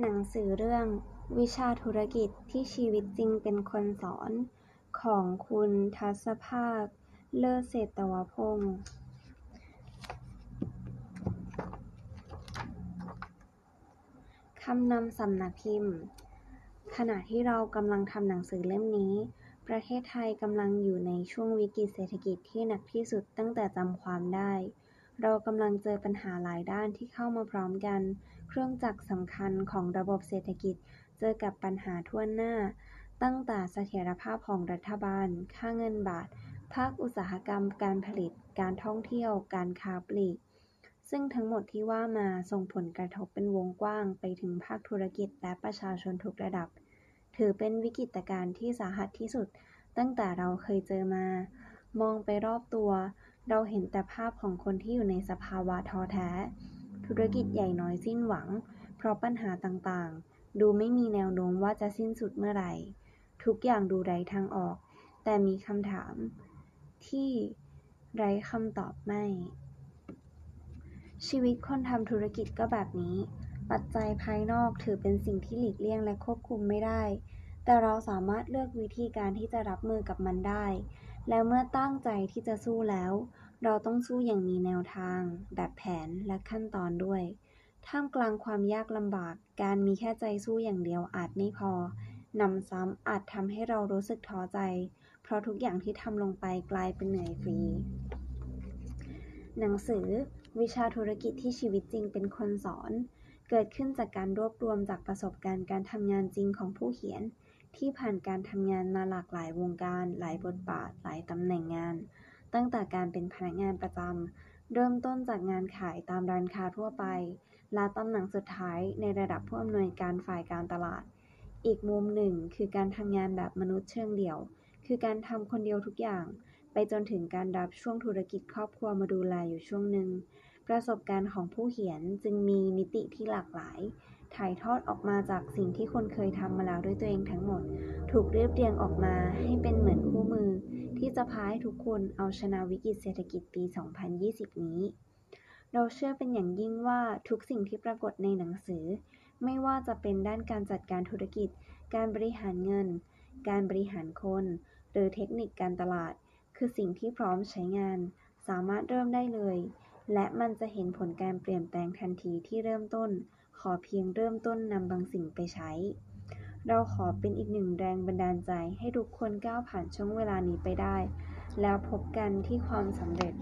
หนังสือเรื่อง วิชาธุรกิจที่ชีวิตจริงเป็นคนสอน ของคุณทัศภาค เลิศเศรษฐวพงศ์คำนำสำนักพิมพ์ ขณะที่เรากำลังทำหนังสือเล่มนี้ ประเทศไทยกำลังอยู่ในช่วงวิกฤตเศรษฐกิจที่หนักที่สุดตั้งแต่จำความได้ เรากำลังเจอปัญหาหลายด้านที่เข้ามาพร้อมกัน เครื่องจักรสำคัญของระบบเศรษฐกิจเจอกับปัญหาทั่วหน้า ตั้งแต่เสถียรภาพของรัฐบาล ค่าเงินบาท ภาคอุตสาหกรรม การผลิต การท่องเที่ยว การค้าปลีก ซึ่งทั้งหมดที่ว่ามาส่งผลกระทบเป็นวงกว้างไปถึงภาคธุรกิจและประชาชนทุกระดับ ถือเป็นวิกฤตการณ์ที่สาหัสที่สุด ตั้งแต่เราเคยเจอมา มองไปรอบตัว เราเห็นแต่ภาพของคนที่อยู่ในสภาวะท้อแท้ ธุรกิจใหญ่น้อยสิ้นหวัง เพราะปัญหาต่างๆ ดูไม่มีแนวโน้มว่าจะสิ้นสุดเมื่อไหร่ ทุกอย่างดูไร้ทางออก แต่มีคำถาม ที่ไร้คำตอบไม่ ชีวิตคนทำธุรกิจก็แบบนี้ ปัจจัยภายนอกถือเป็นสิ่งที่หลีกเลี่ยงและควบคุมไม่ได้ แต่เราสามารถเลือกวิธีการที่จะรับมือกับมันได้ และเมื่อตั้งใจที่จะสู้แล้ว เราต้องสู้อย่างมีแนวทาง แบบแผนและขั้นตอนด้วย ท่ามกลางความยากลำบาก การมีแค่ใจสู้อย่างเดียวอาจไม่พอนำซ้ำอาจทำให้เรารู้สึกท้อใจ เพราะทุกอย่างที่ทำลงไปกลายเป็นเหนื่อยฟรี หนังสือ วิชาธุรกิจที่ชีวิตจริงเป็นคนสอน เกิดขึ้นจากการรวบรวมจากประสบการณ์การทำงานจริงของผู้เขียน ที่ผ่านการทำงานมาหลากหลายวงการ หลายบทบาท หลายตำแหน่งงาน ตั้งแต่การเป็นพนักงานประจำ เริ่มต้นจากงานขายตามร้านค้าทั่วไป และตำแหน่งสุดท้ายในระดับผู้อำนวยการฝ่ายการตลาด อีกมุมหนึ่งคือการทำงานแบบมนุษย์เชิงเดี่ยว คือการทำคนเดียวทุกอย่าง ไปจนถึงการรับช่วงธุรกิจครอบครัวมาดูแลอยู่ช่วงหนึ่งประสบการณ์ของผู้เขียนจึงมีมิติที่หลากหลาย ถ่ายทอดออกมาจากสิ่งที่คนเคยทำมาแล้วด้วยตัวเองทั้งหมด ถูกเรียบเรียงออกมาให้เป็นเหมือนคู่มือ ที่จะพาให้ทุกคนเอาชนะวิกฤตเศรษฐกิจปี 2020 นี้ เราเชื่อเป็นอย่างยิ่งว่าทุกสิ่งที่ปรากฏในหนังสือ ไม่ว่าจะเป็นด้านการจัดการธุรกิจ การบริหารเงิน การบริหารคน หรือเทคนิคการตลาด คือสิ่งที่พร้อมใช้งาน สามารถเริ่มได้เลย และมันจะเห็นผลการเปลี่ยนแปลงทันทีที่เริ่มต้น ขอเพียงเริ่มต้นนำบางสิ่งไปใช้ เราขอเป็นอีกหนึ่งแรงบันดาลใจให้ทุกคนก้าวผ่านช่วงเวลานี้ไปได้ แล้วพบกันที่ความสำเร็จ